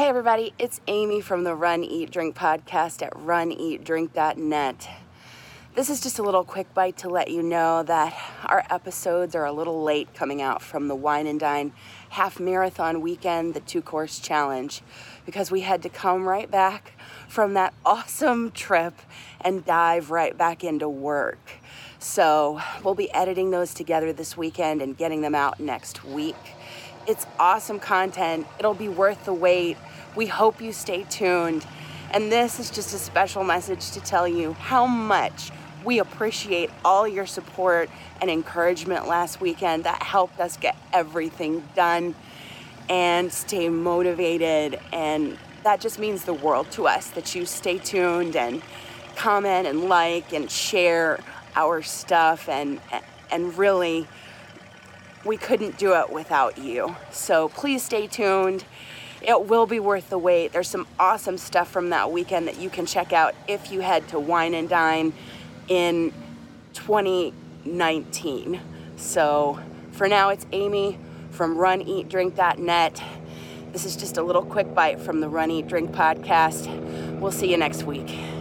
Hey, everybody, it's Amy from the Run, Eat, Drink podcast at runeatdrink.net. This is just a little quick bite to let you know that our episodes are a little late coming out from the Wine and Dine half marathon weekend, the two course challenge, because we had to come right back from that awesome trip and dive right back into work. So we'll be editing those together this weekend and getting them out next week. It's awesome content. It'll be worth the wait. We hope you stay tuned. And this is just a special message to tell you how much we appreciate all your support and encouragement last weekend. That helped us get everything done and stay motivated. And that just means the world to us that you stay tuned and comment and like and share our stuff and and really we couldn't do it without you. So please stay tuned. It will be worth the wait. There's some awesome stuff from that weekend that you can check out if you head to Wine and Dine in 2019. So for now, it's Amy from Run Eat runeatdrink.net. This is just a little quick bite from the Run Eat Drink podcast. We'll see you next week.